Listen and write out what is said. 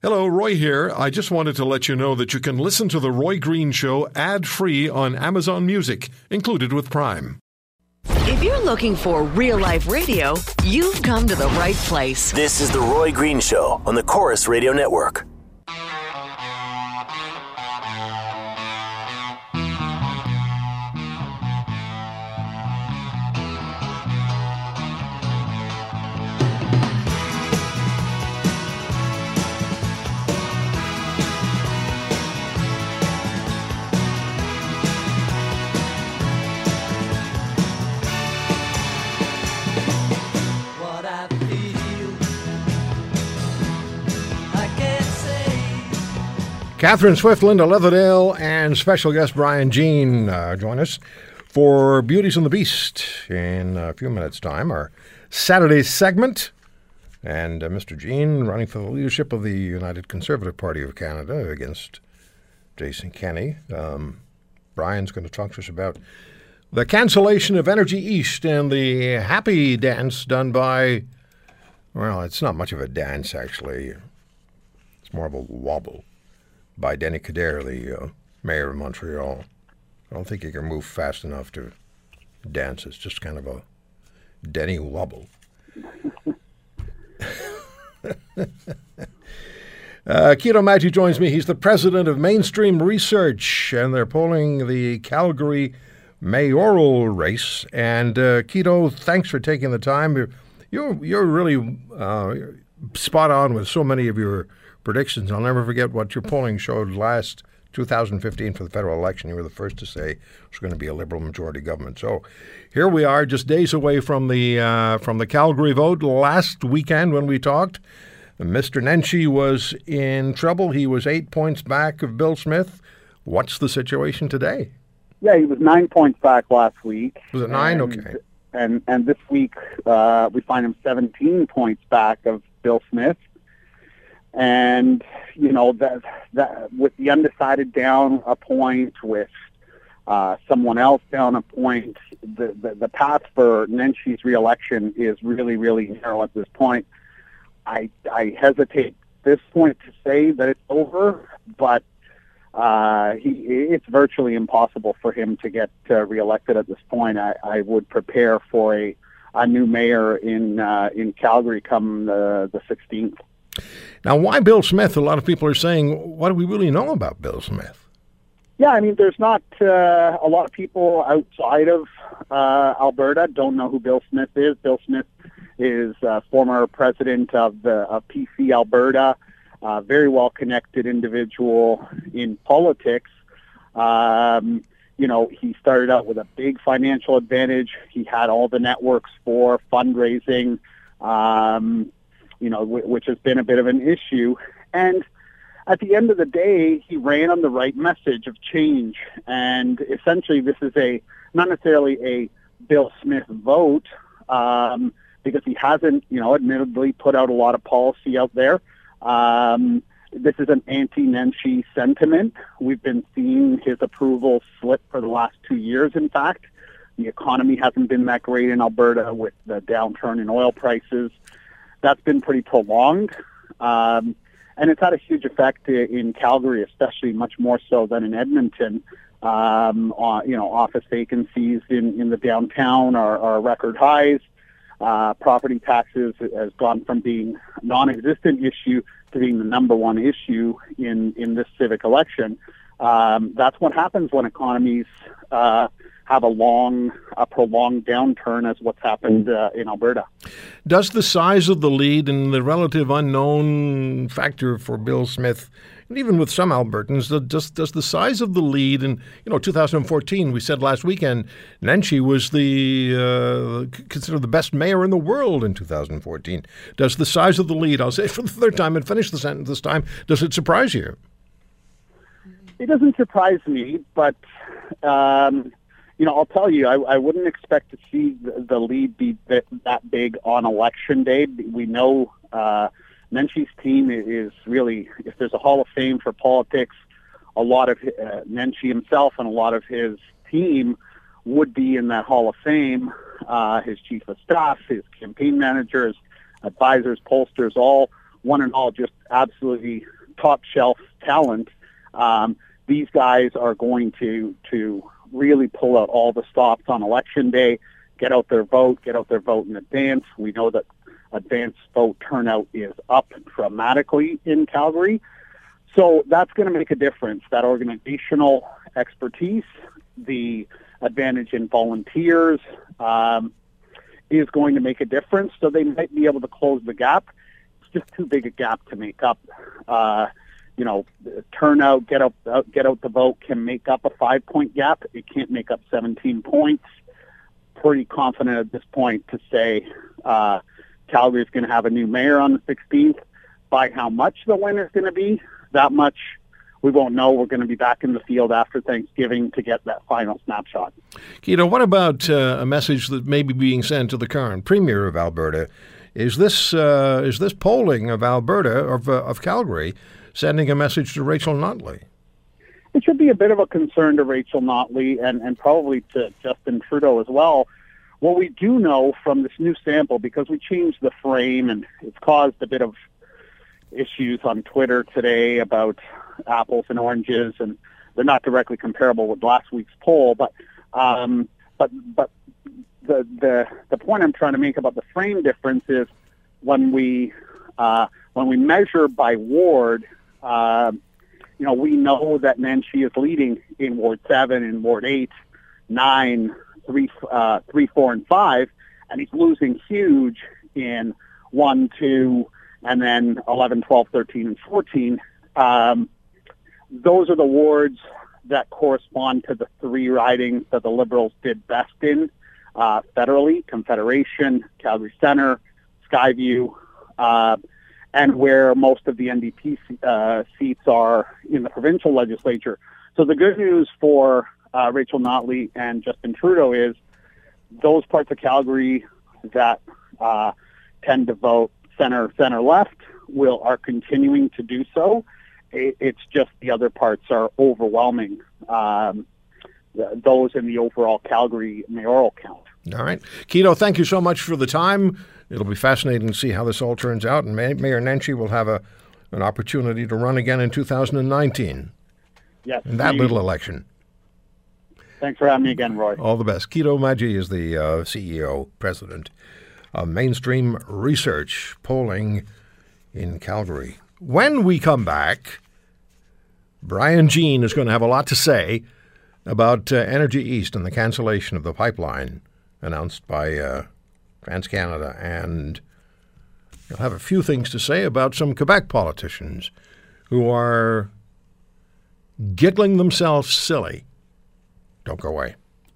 Hello, Roy here. I just wanted to let you know that you can listen to The Roy Green Show ad free on Amazon Music, included with Prime. If you're looking for real life radio, you've come to the right place. This is The Roy Green Show on the Corus Radio Network. Catherine Swift, Linda Leatherdale, and special guest Brian Jean uh, join us for Beauties and the Beast in a few minutes' time, our Saturday segment. And uh, Mr. Jean running for the leadership of the United Conservative Party of Canada against Jason Kenney. Um, Brian's going to talk to us about the cancellation of Energy East and the happy dance done by, well, it's not much of a dance, actually. It's more of a wobble by Denny Coderre, the uh, mayor of Montreal. I don't think he can move fast enough to dance. It's just kind of a Denny wobble. Uh, Quito Maggi joins me. He's the president of Mainstreet Research, and they're polling the Calgary mayoral race. And uh, Quito, thanks for taking the time. You're you're, you're really uh, spot on with so many of your predictions. I'll never forget what your polling showed last 2015 for the federal election. You were the first to say it was going to be a liberal majority government. So here we are, just days away from the uh, from the Calgary vote. Last weekend when we talked. Mr. Nenshi was in trouble. He was eight points back of Bill Smith. What's the situation today? Yeah, he was nine points back last week. Was it nine? And- Okay. And and this week uh, we find him 17 points back of Bill Smith. And you know that that with the undecided down a point, with uh, someone else down a point, the, the the path for Nenshi's reelection is really really narrow at this point. I I hesitate this point to say that it's over, but uh, he, it's virtually impossible for him to get uh, reelected at this point. I, I would prepare for a, a new mayor in uh, in Calgary come the the 16th. Now, why Bill Smith? A lot of people are saying, what do we really know about Bill Smith? Yeah, I mean, there's not uh, a lot of people outside of uh, Alberta don't know who Bill Smith is. Bill Smith is uh, former president of the of PC Alberta, uh, very well connected individual in politics. Um, you know, he started out with a big financial advantage. He had all the networks for fundraising, um, you know, which has been a bit of an issue. And at the end of the day, he ran on the right message of change. And essentially, this is a not necessarily a Bill Smith vote um, because he hasn't, you know, admittedly put out a lot of policy out there. Um, this is an anti-Nenshi sentiment. We've been seeing his approval slip for the last two years. In fact, the economy hasn't been that great in Alberta with the downturn in oil prices. That's been pretty prolonged. Um, and it's had a huge effect in Calgary, especially much more so than in Edmonton. Um, you know, office vacancies in, in the downtown are, are record highs. Uh, property taxes has gone from being non-existent issue to being the number one issue in, in this civic election. Um, that's what happens when economies uh, have a long, a prolonged downturn, as what's happened uh, in Alberta. Does the size of the lead and the relative unknown factor for Bill Smith, and even with some Albertans, does, does the size of the lead in you know 2014? We said last weekend, Nenshi was the uh, considered the best mayor in the world in 2014. Does the size of the lead? I'll say for the third time and finish the sentence this time. Does it surprise you? It doesn't surprise me, but um, you know, I'll tell you, I, I wouldn't expect to see the, the lead be that, that big on election day. We know uh, Nenshi's team is really, if there's a Hall of Fame for politics, a lot of uh, Nenshi himself and a lot of his team would be in that Hall of Fame. Uh, his chief of staff, his campaign managers, advisors, pollsters, all one and all just absolutely top shelf talent. Um, these guys are going to to really pull out all the stops on election day, get out their vote, get out their vote in advance. We know that advance vote turnout is up dramatically in Calgary. So that's going to make a difference. That organizational expertise, the advantage in volunteers, um, is going to make a difference. So they might be able to close the gap. It's just too big a gap to make up. Uh, you know, turnout, get out, uh, get out the vote can make up a five point gap. It can't make up 17 points. Pretty confident at this point to say uh, is going to have a new mayor on the 16th. By how much the win is going to be, that much we won't know. We're going to be back in the field after Thanksgiving to get that final snapshot. Quito, what about uh, a message that may be being sent to the current premier of Alberta? Is this uh, is this polling of Alberta of uh, of Calgary sending a message to Rachel Notley? It should be a bit of a concern to Rachel Notley and, and probably to Justin Trudeau as well. What we do know from this new sample, because we changed the frame and it's caused a bit of issues on Twitter today about apples and oranges, and they're not directly comparable with last week's poll. But um, but but the the the point I'm trying to make about the frame difference is when we uh, when we measure by ward. Uh, you know, we know that Nenshi is leading in Ward 7, in Ward 8, 9, 3, uh, 3 4, and 5, and he's losing huge in 1, 2, and then 11, 12, 13, and 14. Um, those are the wards that correspond to the three ridings that the Liberals did best in uh, federally, Confederation, Calgary Center, Skyview, uh, and where most of the NDP uh, seats are in the provincial legislature. So the good news for uh, Rachel Notley and Justin Trudeau is those parts of Calgary that uh, tend to vote center center left will are continuing to do so. It, it's just the other parts are overwhelming. Um, th- those in the overall Calgary mayoral count. All right. Quito, thank you so much for the time. It'll be fascinating to see how this all turns out, and May- Mayor Nenshi will have a, an opportunity to run again in 2019 Yes. in that we- little election. Thanks for having me again, Roy. All the best. Quito Maggi is the uh, CEO, president of Mainstreet Research Polling in Calgary. When we come back, Brian Jean is going to have a lot to say about uh, Energy East and the cancellation of the pipeline announced by uh, TransCanada. And he'll have a few things to say about some Quebec politicians who are giggling themselves silly. Don't go away.